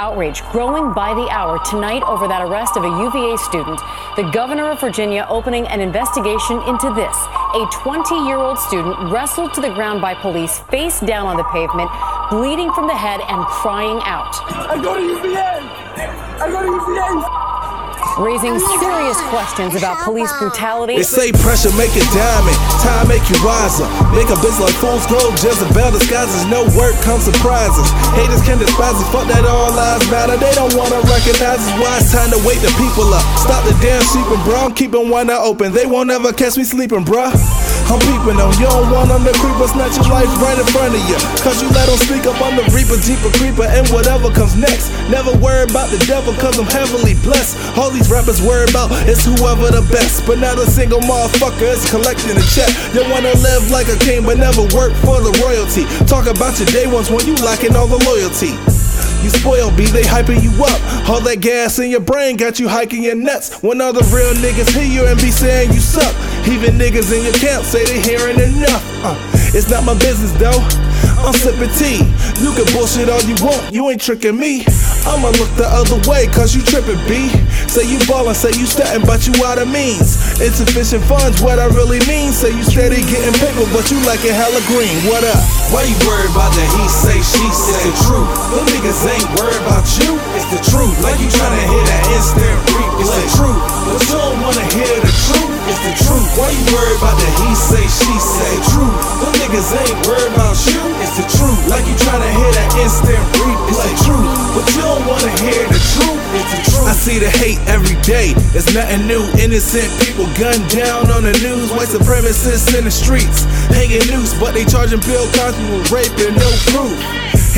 Outrage growing by the hour tonight over that arrest of a UVA student. The governor of Virginia opening an investigation into this. A 20 year old student wrestled to the ground by police, face down on the pavement, bleeding from the head and crying out. I go to UVA! I go to UVA! Raising serious questions about police brutality. They say pressure make it diamond, time make you wiser. Make a bitch like fool's gold, Jezebel disguises. No work comes surprises. Haters can despise us, fuck that all lives matter. They don't wanna recognize us. Why it's time to wake the people up. Stop the damn sleeping, bro. I'm keeping one eye open. They won't ever catch me sleeping, bro. I'm peeping on You don't want them to creep or snatch your life right in front of you. Cause you let them speak up on the reaper, deeper creeper, and whatever comes next. Never worry about the devil, cause I'm heavily blessed. All these rappers worry about is whoever the best. But not a single motherfucker is collecting a check. You wanna live like a king, but never work for the royalty. Talk about your day ones when you lacking all the loyalty. You spoil B, they hyping you up. All that gas in your brain got you hiking your nuts. When other real niggas hear you and be saying you suck. Even niggas in your camp say they hearing enough. Uh, it's not my business though. I'm sipping tea. You can bullshit all you want, you ain't tricking me. I'ma look the other way, cause you tripping, B. Say you ballin', say you stuntin', but you out of means. Insufficient funds, what I really mean. Say you steady gettin' paper, but you like it hella green. What up? Why you worried about that he say, she say? Worried about that he say, she say? Truth. Them niggas ain't worried about you. It's the truth. Like you tryna hear that instant reap. It's the truth. But you don't wanna hear the truth. It's the truth. I see the hate every day. It's nothing new. Innocent people gunned down on the news. White supremacists in the streets. Hanging noose, but they charging Bill Cosby with rape and no proof.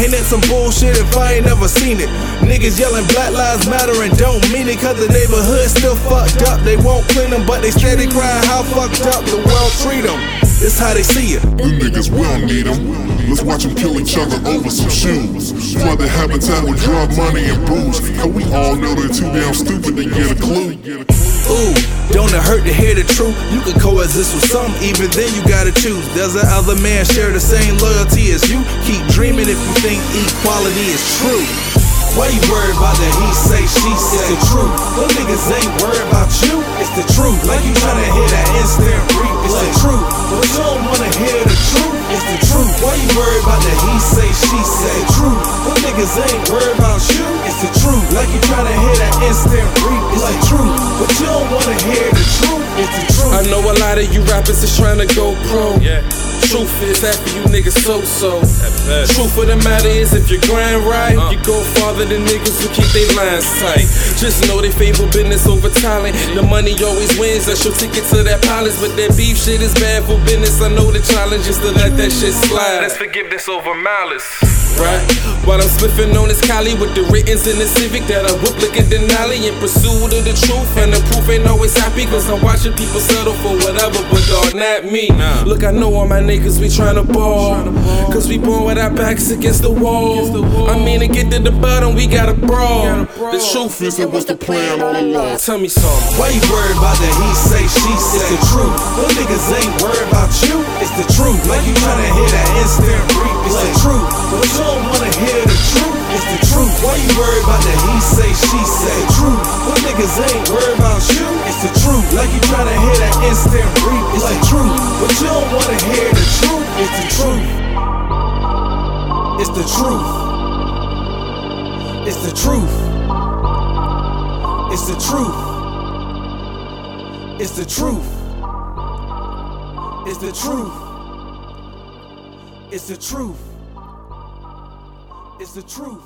Ain't that some bullshit if I ain't never seen it? Niggas yelling Black Lives Matter and don't mean it cause the neighborhood still fucked up. They won't clean them, but they steady crying how fucked up the world treat them. It's how they see it. Them niggas will need them. Let's watch them kill each other over some shoes. Flood the habitat with drug money and booze. Cause we all know they're too damn stupid to get a clue. Ooh, don't it hurt to hear the truth? You can coexist with some, even then you gotta choose. Does the other man share the same loyalty as you? Keep dreaming if you think equality is true. Why you worried about that he say, she say? It's the truth. Them niggas ain't worried about you. It's the truth. Like you tryna hear that instant replay. It's the truth. But you don't wanna hear the truth. It's the truth. Why you worried about that he say, she say? It's the Truth. Them niggas ain't worried about you. It's the truth. Like you tryna hear that instant replay. It's the truth. But you don't wanna hear the truth. It's the truth. I know a lot of you rappers is trying to go pro. Yeah. Truth is that for you niggas so so. Truth of the matter is if you grind right, uh. you go farther than niggas who keep their lines tight. Just know they favor business over talent. The money always wins, that's your ticket to that palace. But that beef shit is bad for business. I know the challenge is to let that shit slide. That's forgiveness over malice. Right? While I'm spliffing on this Cali with the writtens in the Civic that I like a Denali in pursuit of the truth. And the proof ain't always happy, cause I'm watching people settle for whatever, but dog, not me. Look, I know all my niggas be trying to ball. Cause we born with our backs against the wall. I mean, to get to the bottom, we gotta brawl. The truth is, So what's the plan all along? tell me something. Why you worried about that he say, she say? It's the truth. Them niggas ain't worried about you. It's the truth. Like you tryna hear that instant reap. It's the truth. But you don't wanna hear the truth. It's the truth. Why you worried about that he say, she say? Truth. Them niggas ain't worried about you. It's the truth. Like you tryna hear that instant reap. It's the truth. But you don't wanna hear the truth. It's the truth. It's the truth. It's the truth. It's the truth. It's the truth. It's the truth. It's the truth. It's the truth.